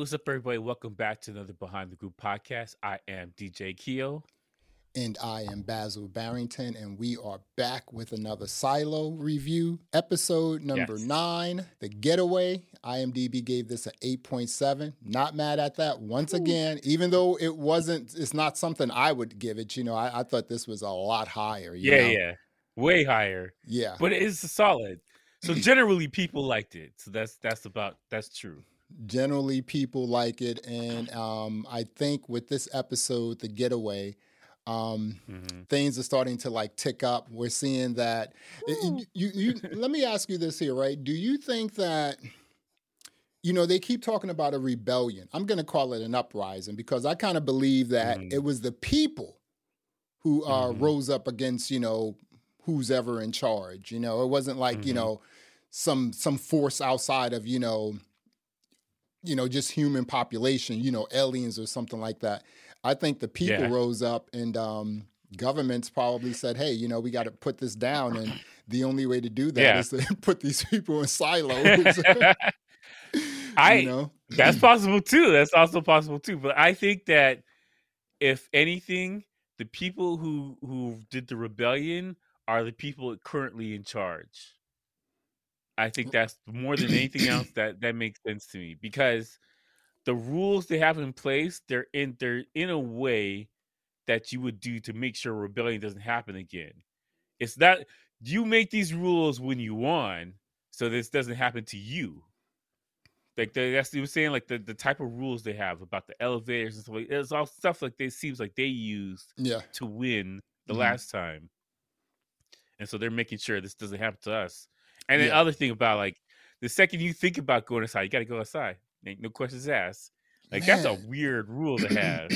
what's up, everybody? Welcome back to another Behind the Groove podcast. I am DJ Keo. And I am Basil Barrington, and we are back with another Silo review, episode number yes. nine, The Getaway. IMDb gave this an 8.7. Not mad at that once Ooh. again, even though it wasn't, it's not something I would give it. You know, I, I thought this was a lot higher. yeah, know? yeah. Way higher. Yeah. But it is solid. So generally people liked it. So that's that's about that's true generally people like it and um, i think with this episode the getaway um, mm-hmm. things are starting to like tick up. We're seeing that. You, you, you, let me ask you this here, right? Do you think that, you know, they keep talking about a rebellion? I'm going to call it an uprising because I kind of believe that mm-hmm. it was the people who uh, mm-hmm. rose up against, you know, who's ever in charge. You know, it wasn't like, you mm-hmm. know, some some force outside of, you know, you know, just human population, you know, aliens or something like that. I think the people yeah. rose up and um, governments probably said, "Hey, you know, we got to put this down," and the only way to do that yeah. is to put these people in silos. I you know? that's possible too. That's also possible too. But I think that if anything, the people who who did the rebellion are the people currently in charge. I think that's more than anything else that that makes sense to me because the rules they have in place they're in they're in a way that you would do to make sure rebellion doesn't happen again. It's not you make these rules when you won, so this doesn't happen to you. Like the, that's you were saying, like the, the type of rules they have about the elevators and stuff. Like, it's all stuff like they seems like they used yeah. to win the mm-hmm. last time, and so they're making sure this doesn't happen to us. And the other thing about like the second you think about going outside, you got to go outside. Ain't no questions asked. Like Man. that's a weird rule to have.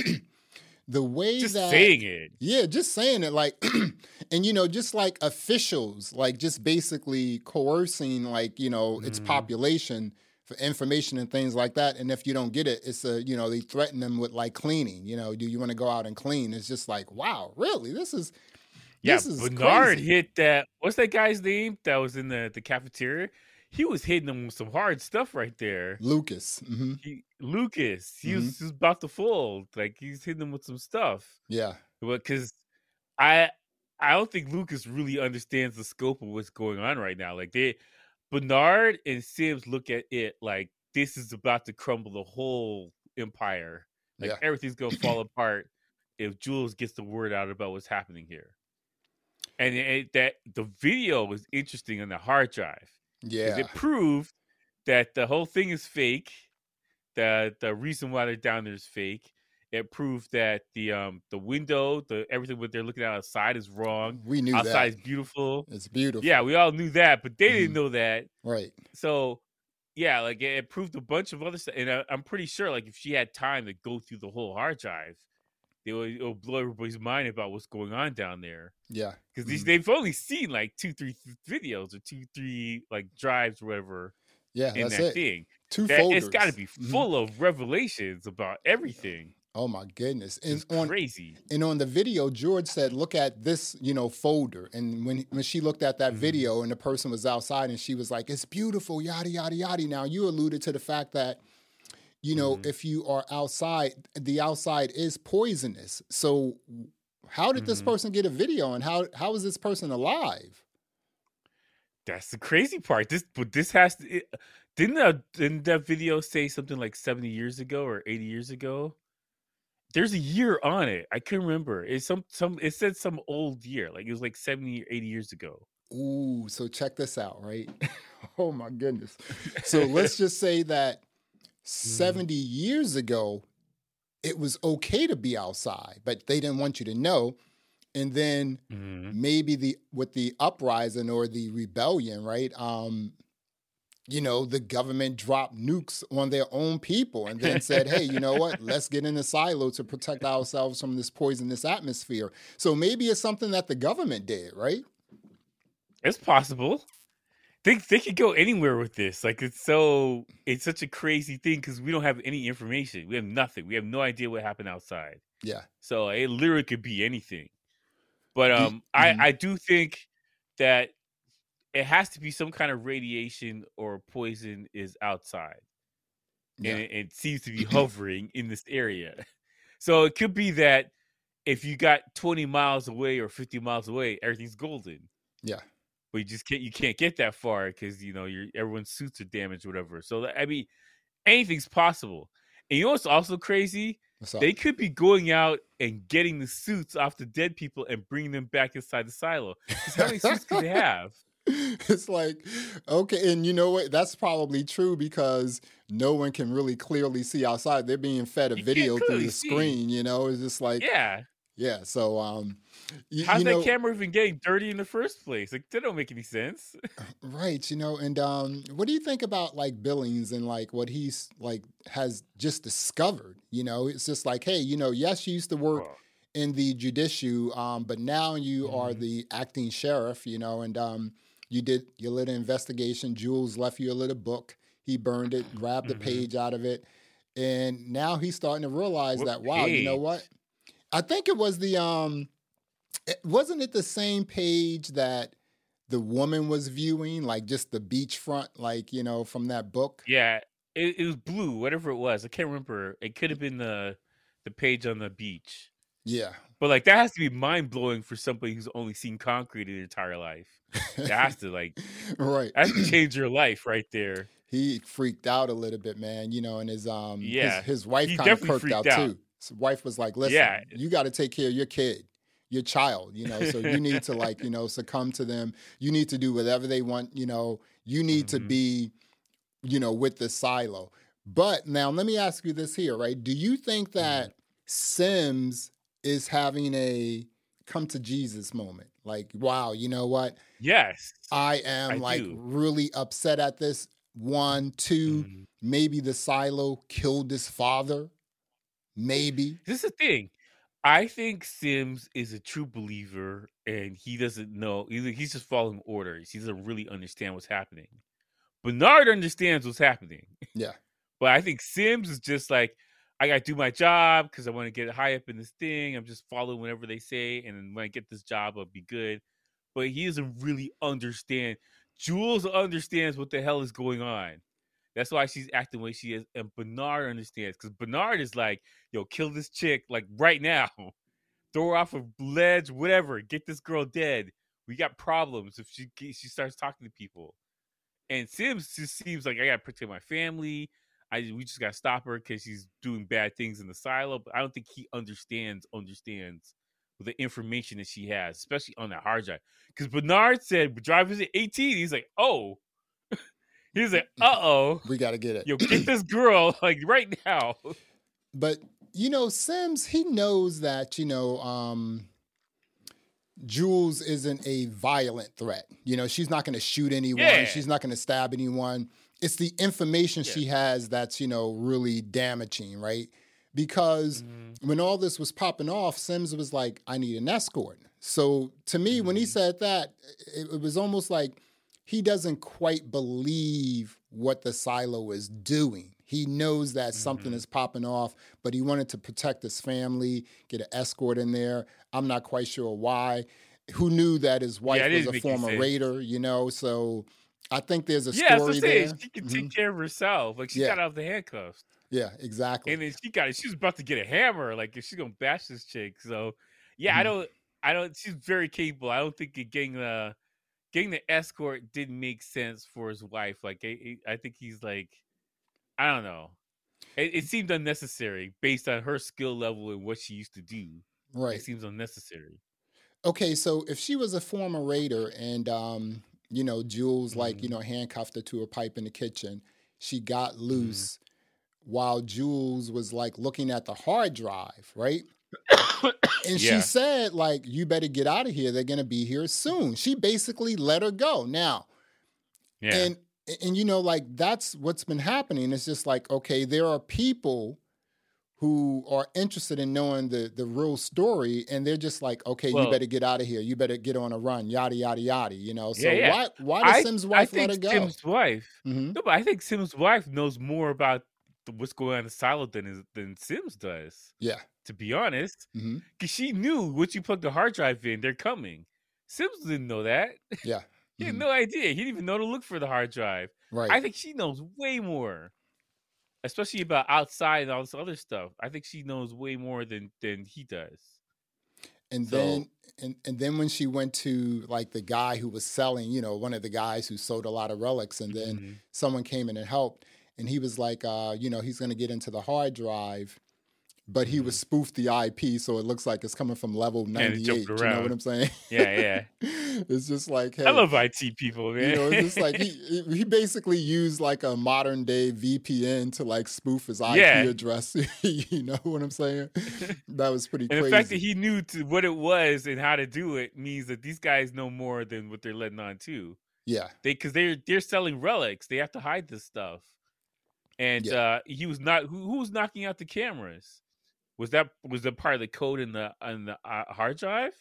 the way just that saying it, yeah, just saying it, like, and you know, just like officials, like just basically coercing, like you know, its mm. population for information and things like that. And if you don't get it, it's a you know they threaten them with like cleaning. You know, do you want to go out and clean? It's just like, wow, really? This is yeah. This is Bernard crazy. hit that. What's that guy's name that was in the the cafeteria? he was hitting them with some hard stuff right there. Lucas. Mm-hmm. He, Lucas. He, mm-hmm. was, he was about to fold. Like he's hitting them with some stuff. Yeah. Because I I don't think Lucas really understands the scope of what's going on right now. Like they Bernard and Sims look at it like this is about to crumble the whole empire. Like yeah. everything's gonna fall apart if Jules gets the word out about what's happening here. And it, that the video was interesting on the hard drive yeah. It proved that the whole thing is fake. That the reason why they're down there is fake. It proved that the um the window, the everything what they're looking at outside is wrong. We knew outside that. is beautiful. It's beautiful. Yeah, we all knew that, but they mm-hmm. didn't know that. Right. So yeah, like it proved a bunch of other stuff, and I, I'm pretty sure like if she had time to go through the whole hard drive, it will, it'll blow everybody's mind about what's going on down there. Yeah, because mm-hmm. they've only seen like two, three videos or two, three like drives, or whatever. Yeah, in that's that it. thing. Two that, folders. It's got to be mm-hmm. full mm-hmm. of revelations about everything. Oh my goodness! And it's on, crazy. And on the video, George said, "Look at this, you know, folder." And when when she looked at that mm-hmm. video, and the person was outside, and she was like, "It's beautiful, yada yada yada." Now you alluded to the fact that you know, mm-hmm. if you are outside, the outside is poisonous. So how did mm-hmm. this person get a video and how how is this person alive? That's the crazy part. This but this has to it, didn't that didn't that video say something like 70 years ago or 80 years ago? There's a year on it. I couldn't remember. It's some some it said some old year. Like it was like 70 or 80 years ago. Ooh, so check this out, right? oh my goodness. So let's just say that 70 years ago, it was okay to be outside, but they didn't want you to know. And then mm-hmm. maybe the with the uprising or the rebellion, right? Um, you know, the government dropped nukes on their own people and then said, hey, you know what? Let's get in a silo to protect ourselves from this poisonous atmosphere. So maybe it's something that the government did, right? It's possible they they could go anywhere with this. Like it's so it's such a crazy thing because we don't have any information. We have nothing. We have no idea what happened outside. Yeah. So it literally could be anything. But um, mm-hmm. I I do think that it has to be some kind of radiation or poison is outside. yeah. and it, it seems to be hovering in this area. So it could be that if you got 20 miles away or 50 miles away, everything's golden. Yeah. But you just can't you can't get that far because you know your everyone's suits are damaged, whatever. So I mean, anything's possible. And you know what's also crazy? They could be going out and getting the suits off the dead people and bringing them back inside the silo. How many suits could they have? It's like, okay, and you know what? That's probably true because no one can really clearly see outside. They're being fed a you video through the see. screen, you know? It's just like Yeah. Yeah. So um you, How's you know, that camera even getting dirty in the first place? Like that don't make any sense. right, you know, and um what do you think about like Billings and like what he's like has just discovered? You know, it's just like, hey, you know, yes, you used to work oh. in the judicial, um, but now you mm-hmm. are the acting sheriff, you know, and um you did your little investigation. Jules left you a little book. He burned it, grabbed mm-hmm. the page out of it. And now he's starting to realize that, wow, page? you know what? I think it was the um wasn't it the same page that the woman was viewing, like just the beachfront, like you know, from that book? Yeah, it, it was blue, whatever it was. I can't remember. It could have been the the page on the beach. Yeah, but like that has to be mind blowing for somebody who's only seen concrete in their entire life. That has to like, right? That has to change your life right there. He freaked out a little bit, man. You know, and his um, yeah, his, his wife kind of perked out, out, too. His wife was like, "Listen, yeah. you got to take care of your kid." your child, you know. So you need to like, you know, succumb to them. You need to do whatever they want, you know. You need mm-hmm. to be, you know, with the silo. But now let me ask you this here, right? Do you think mm-hmm. that. Sims is having a come to Jesus moment? Like, wow, you know what? Yes. I am I like do. really upset at this. One, 2 mm-hmm. maybe the silo killed his father. Maybe. This is the thing. I think Sims is a true believer and he doesn't know he's just following orders. He doesn't really understand what's happening. Bernard understands what's happening. Yeah. but I think Sims is just like, I gotta do my job because I want to get high up in this thing. I'm just following whatever they say, and then when I get this job, I'll be good. But he doesn't really understand. Jules understands what the hell is going on. That's why she's acting the way she is. And Bernard understands because Bernard is like, yo, kill this chick like right now. Throw her off a ledge, whatever. Get this girl dead. We got problems if she she starts talking to people. And Sims just seems like I gotta protect my family. I we just gotta stop her because she's doing bad things in the silo. But I don't think he understands understands the information that she has, especially on that hard drive. Because Bernard said drive is at 18. He's like, oh, He's like, uh oh. We got to get it. Yo, get this girl like right now. But, you know, Sims, he knows that, you know, um, Jules isn't a violent threat. You know, she's not going to shoot anyone, yeah. she's not going to stab anyone. It's the information yeah. she has that's, you know, really damaging, right? Because mm-hmm. when all this was popping off, Sims was like, I need an escort. So to me, mm-hmm. when he mm-hmm. said that, it, it was almost like he doesn't quite believe what the silo is doing. He knows that mm-hmm. something is popping off, but he wanted to protect his family, get an escort in there. I'm not quite sure why. Who knew that his wife yeah, was a former raider, you know? So I think there's a yeah, story there. She can mm-hmm. take care of herself. Like she yeah. got out of the handcuffs. Yeah, exactly. And then she got it. She was about to get a hammer. Like if she's gonna bash this chick. So yeah, mm-hmm. I don't I don't she's very capable. I don't think getting the getting the escort didn't make sense for his wife. Like I, I think he's like, I don't know. It, it, seemed unnecessary based on her skill level and what she used to do. Right, it seems unnecessary. Okay, so if she was a former raider and um, you know, Jules mm-hmm. like you mm-hmm. know handcuffed her to a pipe in the kitchen, she got mm-hmm. loose. Mm-hmm. While Jules was like looking at the hard drive, right? And yeah. she said, like, you better get out of here. They're gonna be here soon. She basically let her go. Now, yeah. and and you know, like that's what's been happening. It's just like, okay, there are people who are interested in knowing the the real story, and they're just like, okay, well, you better get out of here. You better get on a run. Yada yada yada. You know. So yeah, yeah. why why does I, Sims' wife let her go? Sims' wife. Mm-hmm. No, but I think Sims' wife knows more about what's going on in the silo than than Sims does. Yeah, to be honest, because mm-hmm. she knew once you plug the hard drive in, they're coming. Sims didn't know that. Yeah, he had mm-hmm. no idea. He didn't even know to look for the hard drive. Right. I think she knows way more. especially about outside and all this other stuff. I think she knows way more than than he does. And so, then and, and then when she went to like the guy who was selling, you know, one of the guys who sold a lot of relics, and then mm-hmm. someone came in and helped, and he was like, uh, you know, he's going to get into the hard drive, but he was mm-hmm. spoofed the IP, so it looks like it's coming from level ninety eight. You know what I'm saying? Yeah, yeah. it's just like hey, I love IT people, man. You know, it's just like he he basically used like a modern day VPN to like spoof his IP yeah. address. you know what I'm saying? That was pretty. And crazy. the fact that he knew to, what it was and how to do it means that these guys know more than what they're letting on too. Yeah, they because they're they're selling relics. They have to hide this stuff. And yeah. uh he was not who, who was knocking out the cameras was that was that part of the code in the on the uh, hard drive?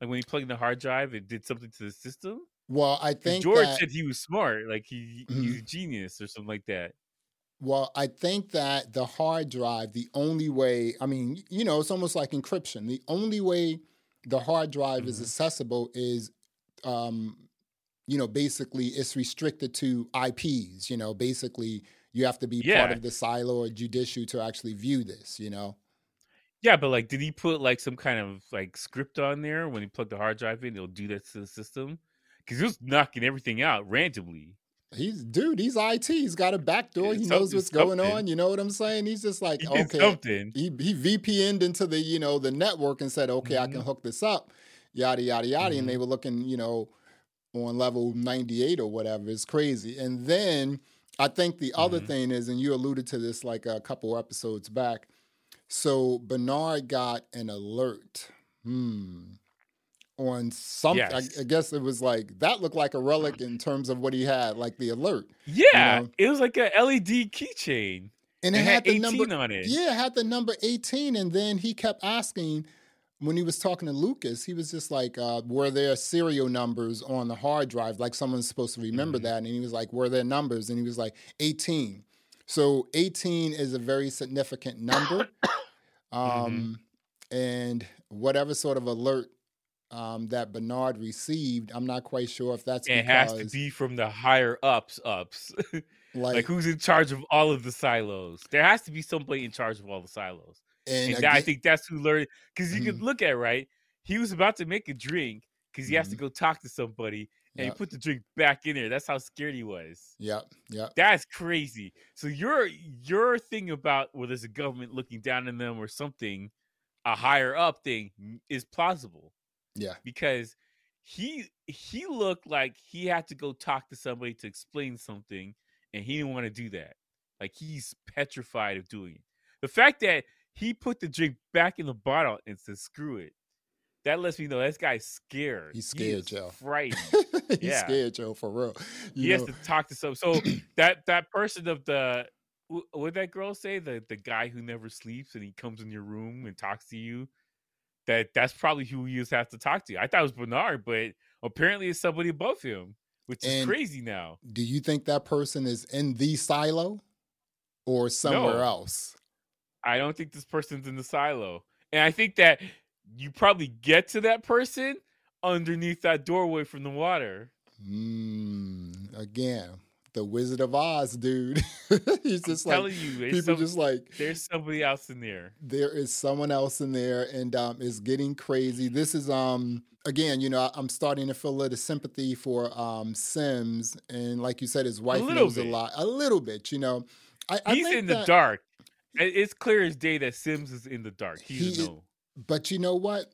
Like when he plugged in the hard drive, it did something to the system. Well, I think George that, said he was smart, like he mm-hmm. he's a genius or something like that. Well, I think that the hard drive, the only way, I mean, you know, it's almost like encryption. The only way the hard drive mm-hmm. is accessible is, um, you know, basically it's restricted to IPs. You know, basically you have to be yeah. part of the silo or judicial to actually view this. You know. Yeah, but like, did he put like some kind of like script on there when he plugged the hard drive in? He'll do that to the system because he was knocking everything out randomly. He's dude. He's IT. He's got a back door. He knows what's going on. You know what I'm saying? He's just like he okay. Something. He he VPN'd into the you know the network and said, okay, mm-hmm. I can mm-hmm. hook this up. Yada yada yada. Mm-hmm. And they mm-hmm. were looking, you know, on level 98 or whatever. It's crazy. And then I think the mm-hmm. other thing is, and you alluded to this like a couple episodes back so Bernard got an alert. Hmm. On something, yes. I, I, guess it was like that looked like a relic in terms of what he had, like the alert. Yeah, you know? it was like a LED keychain, and it, it had, had, the number on it. Yeah, it had the number eighteen, and then he kept asking when he was talking to Lucas, he was just like, uh, "Were there serial numbers on the hard drive? Like someone's supposed to remember mm-hmm. that?" And he was like, "Were there numbers?" And he was like, "18." So 18 is a very significant number. Mm-hmm. Um, mm-hmm. And whatever sort of alert um, that Bernard received, I'm not quite sure if that's it has to be from the higher ups ups. like, like, who's in charge of all of the silos? There has to be somebody in charge of all the silos. And, and again, I think that's who learned because you mm-hmm. can look at right. He was about to make a drink because he mm-hmm. has to mm-hmm. go talk to somebody, and yep. he put the drink back in there. That's how scared he was. Yep, yep. That's crazy. So your your thing about well, there's a government looking down on them or something, a higher up thing is plausible. Yeah, because he he looked like he had to go talk to somebody to explain something, and he didn't want to do that. Like he's petrified of doing it. The fact that he put the drink back in the bottle and said, "Screw it," that lets me know this guy's scared. He's scared, Joe. Frightened. He's yeah. scared, Joe, for real. You he know. has to talk to some. So that that person of the what that girl say? The the guy who never sleeps and he comes in your room and talks to you. That that's probably who you have to talk to. I thought it was Bernard, but apparently it's somebody above him, which is crazy now. Do you think that person is in the silo or somewhere no, else? I don't think this person's in the silo. And I think that you probably get to that person underneath that doorway from the water. Mm, again, the Wizard of Oz, dude. He's just I'm like you, people some, just like there's somebody else in there. There is someone else in there, and um, it's getting crazy. This is um again, you know, I'm starting to feel a little sympathy for um Sims, and like you said, his wife a knows bit. a lot, a little bit. You know, I, he's I in the dark. It's clear as day that Sims is in the dark. He, he know. But you know what?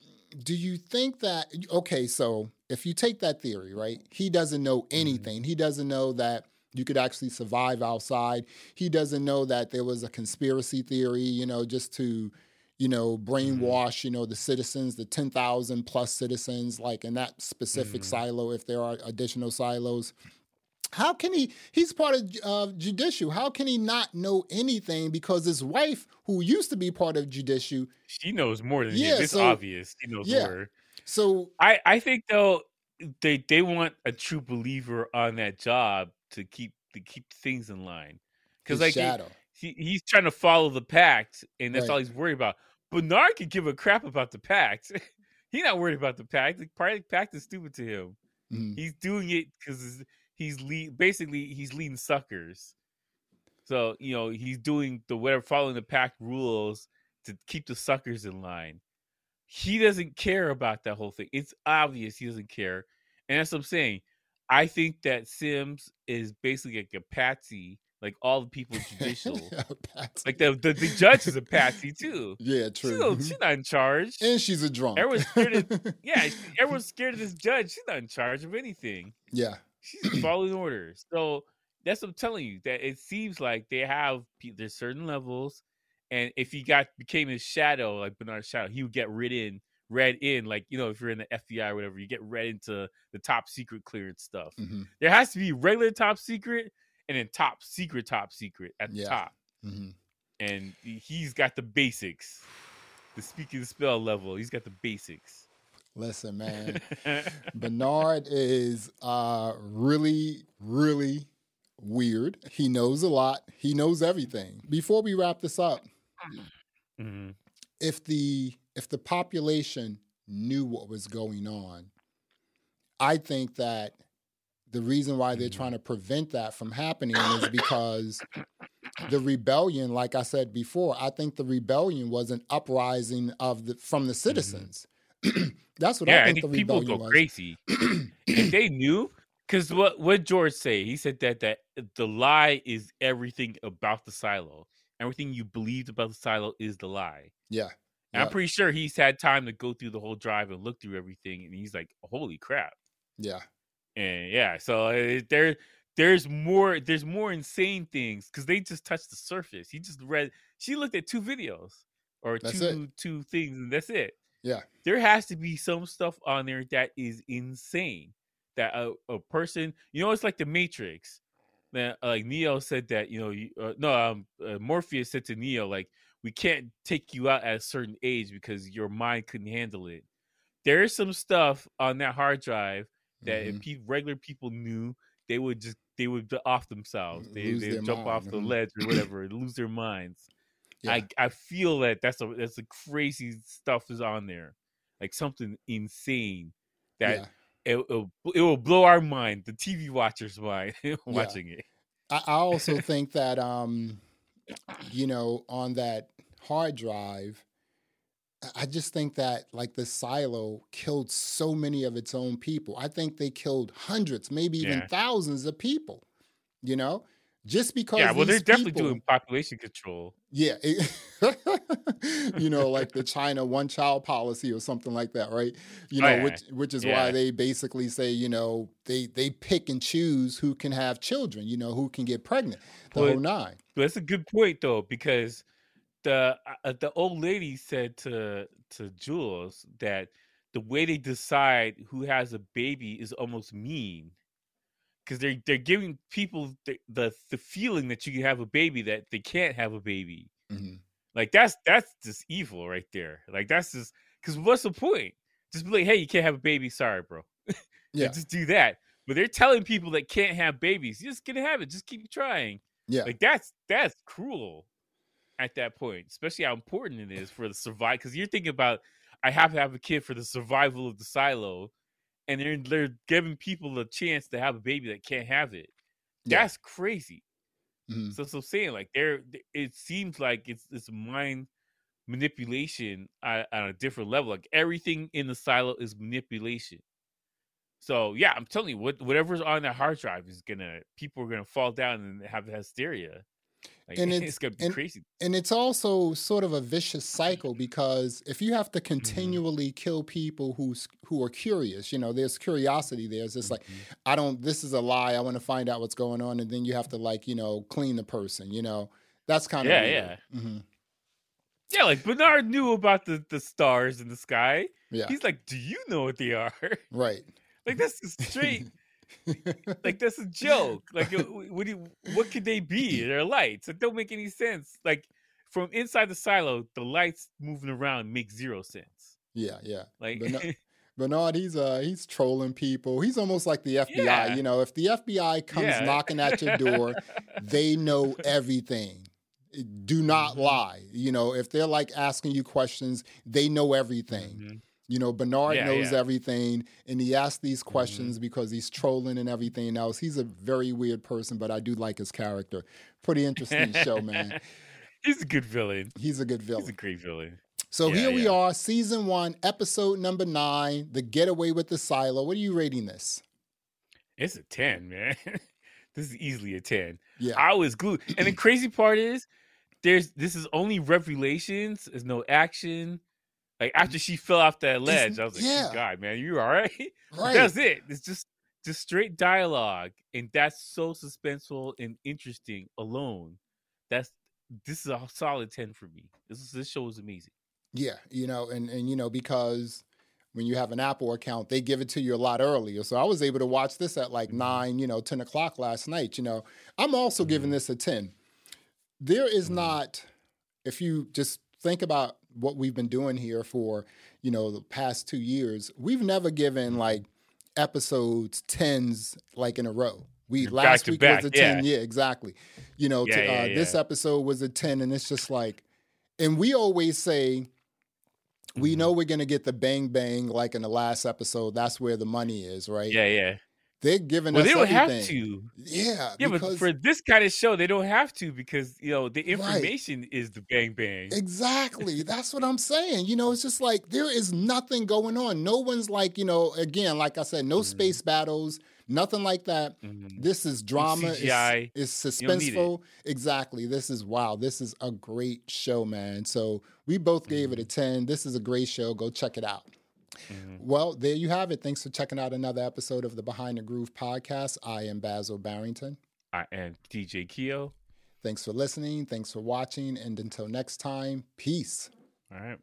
Do you think that okay, so if you take that theory, right? He doesn't know mm-hmm. anything. Mm-hmm. He doesn't know that you could actually survive outside. He doesn't know that there was a conspiracy theory, you know, just to, you know, mm-hmm. brainwash, you know, the citizens, the 10,000 plus citizens, like in that specific mm-hmm. silo, if there are additional silos. How can he? He's part of uh, judicial. How can he not know anything? Because his wife, who used to be part of judicial, she knows more than yeah, him. It's so, obvious. She knows yeah. more. So I, I think though they they want a true believer on that job to keep to keep things in line. Because like shadow. He, he, he's trying to follow the pact, and that's right. all he's worried about. Bernard could give a crap about the pact. he's not worried about the pact. The pact is stupid to him. Mm-hmm. He's doing it because he's lead basically he's leading suckers. So you know he's doing the whatever, following the pact rules to keep the suckers in line. He doesn't care about that whole thing. It's obvious he doesn't care, and that's what I'm saying. I think that Sims is basically like a patsy, like all the people judicial. like the, the, the judge is a patsy too. Yeah, true. She's, mm-hmm. she's not in charge, and she's a drunk. Everyone's scared. Of, yeah, everyone's scared of this judge. She's not in charge of anything. Yeah, she's following orders. So that's what I'm telling you. That it seems like they have there's certain levels, and if he got became his shadow, like Bernard's shadow, he would get rid in read in like you know if you're in the FBI or whatever, you get read into the top secret clearance stuff. Mm-hmm. There has to be regular top secret and then top secret top secret at the yeah. top. Mm-hmm. And he's got the basics. The speaking spell level, he's got the basics. Listen, man, Bernard is uh, really, really weird. He knows a lot. He knows everything. Before we wrap this up, mm-hmm. if the if the population knew what was going on, I think that the reason why they're trying mm-hmm. to prevent that from happening is because the rebellion, like I said before, I think the rebellion was an uprising of the from the mm-hmm. That's what yeah, I think, I think the people go was. crazy. if they knew, because what what George say? He said that that the lie is everything about the silo. Everything you believed about the silo is the lie. Yeah. And I'm pretty sure he's had time to go through the whole drive and look through everything, and he's like, "Holy crap!" Yeah, and yeah, so uh, there, there's more, there's more insane things because they just touched the surface. He just read, she looked at two videos or that's two it. two things, and that's it. Yeah, there has to be some stuff on there that is insane. That a, a person, you know, it's like the Matrix. That uh, like Neo said that you know, you, uh, no, um, uh, Morpheus said to Neo like we can't take you out at a certain age because your mind couldn't handle it. There is some stuff on that hard drive that mm-hmm. if pe- regular people knew, they would just they would off themselves. They they jump mind. off the mm-hmm. ledge or whatever, lose their minds. Yeah. I I feel that that's a that's a crazy stuff is on there, like something insane that. Yeah. It, will it will blow our mind, the TV watchers' mind, watching yeah. it. I, I also think that um, you know, on that hard drive, I just think that like the silo killed so many of its own people. I think they killed hundreds, maybe even yeah. thousands of people. You know, just because yeah, well, they're people, definitely doing population control. Yeah, it, you know, like the China one child policy or something like that, right? You oh, know, oh, yeah. which which is yeah. why they basically say, you know, they they pick and choose who can have children, you know, who can get pregnant, the well, whole nine. That's a good point though, because the uh, the old lady said to to Jules that the way they decide who has a baby is almost mean because they're they're giving people the, the, the feeling that you can have a baby that they can't have a baby. Mm-hmm. Like that's that's just evil right there. Like that's just because what's the point? Just be like, hey, you can't have a baby. Sorry, bro. yeah, just do that. But they're telling people that can't have babies. You're just gonna have it. Just keep trying. Yeah, like that's that's cruel at that point, especially how important it is for the survival. Because you're thinking about, I have to have a kid for the survival of the silo, and they're they're giving people a chance to have a baby that can't have it. That's yeah. crazy. Mm-hmm. So, so saying like there, it seems like it's it's mind manipulation on, on a different level. Like everything in the silo is manipulation. So yeah, I'm telling you, what whatever's on that hard drive is gonna people are gonna fall down and have hysteria. Like, and it's, it's gonna be and, crazy. And it's also sort of a vicious cycle because if you have to mm-hmm. continually mm-hmm. kill people who's who are curious, you know, there's curiosity. There's just mm-hmm. like, I don't. This is a lie. I want to find out what's going on, and then you have to like, you know, clean the person. You know, that's kind of yeah, weird. yeah. Mm-hmm. Yeah, like Bernard knew about the, the stars in the sky. Yeah. He's like, Do you know what they are? Right. like that's straight like that's a joke. Like what do you, what could they be? They're lights. It don't make any sense. Like from inside the silo, the lights moving around make zero sense. Yeah, yeah. Like Bernard, Bernard he's uh he's trolling people. He's almost like the FBI. Yeah. You know, if the FBI comes yeah. knocking at your door, they know everything. Do not mm-hmm. lie. You know, if they're like asking you questions, they know everything. Mm-hmm. You know, Bernard yeah, knows yeah. everything and he asks these mm-hmm. questions mm-hmm. because he's trolling and everything else. He's a very weird person, but I do like his character. Pretty interesting show, man. He's a good villain. He's a good villain. He's a great villain. So yeah, here we are, season one, episode number nine, The Getaway with the Silo. What are you rating this? It's a 10, man. this is easily a 10. Yeah. I was glued. And the crazy part is there's this is only revelations, there's no action. Like after she fell off that ledge, it's, I was like, yeah. God, man, you all right? Right. That's it. It's just just straight dialogue. And that's so suspenseful and interesting alone. That's this is a solid 10 for me. This is this show is amazing. Yeah, you know, and and you know, because when you have an Apple account, they give it to you a lot earlier. So I was able to watch this at like mm-hmm. nine, you know, 10 o'clock last night. You know, I'm also mm-hmm. giving this a 10. There is mm-hmm. not, if you just think about what we've been doing here for, you know, the past two years, we've never given like episodes tens like in a row. We back last week back, was a 10. Yeah, yeah exactly. You know, yeah, to, uh, yeah, this episode was a 10, and it's just like, and we always say, we mm-hmm. know we're going to get the bang bang like in the last episode. That's where the money is, right? Yeah, yeah. They're giving well, us. They don't everything. have to. Yeah, yeah, because, but for this kind of show, they don't have to because you know the information right. is the bang bang. Exactly. That's what I'm saying. You know, it's just like there is nothing going on. No one's like you know. Again, like I said, no mm-hmm. space battles. Nothing like that. Mm-hmm. This is drama. CGI. It's, it's suspenseful. It. Exactly. This is wow. This is a great show, man. So we both gave mm-hmm. it a 10. This is a great show. Go check it out. Mm-hmm. Well, there you have it. Thanks for checking out another episode of the Behind the Groove podcast. I am Basil Barrington. I am DJ Keo. Thanks for listening. Thanks for watching. And until next time, peace. All right.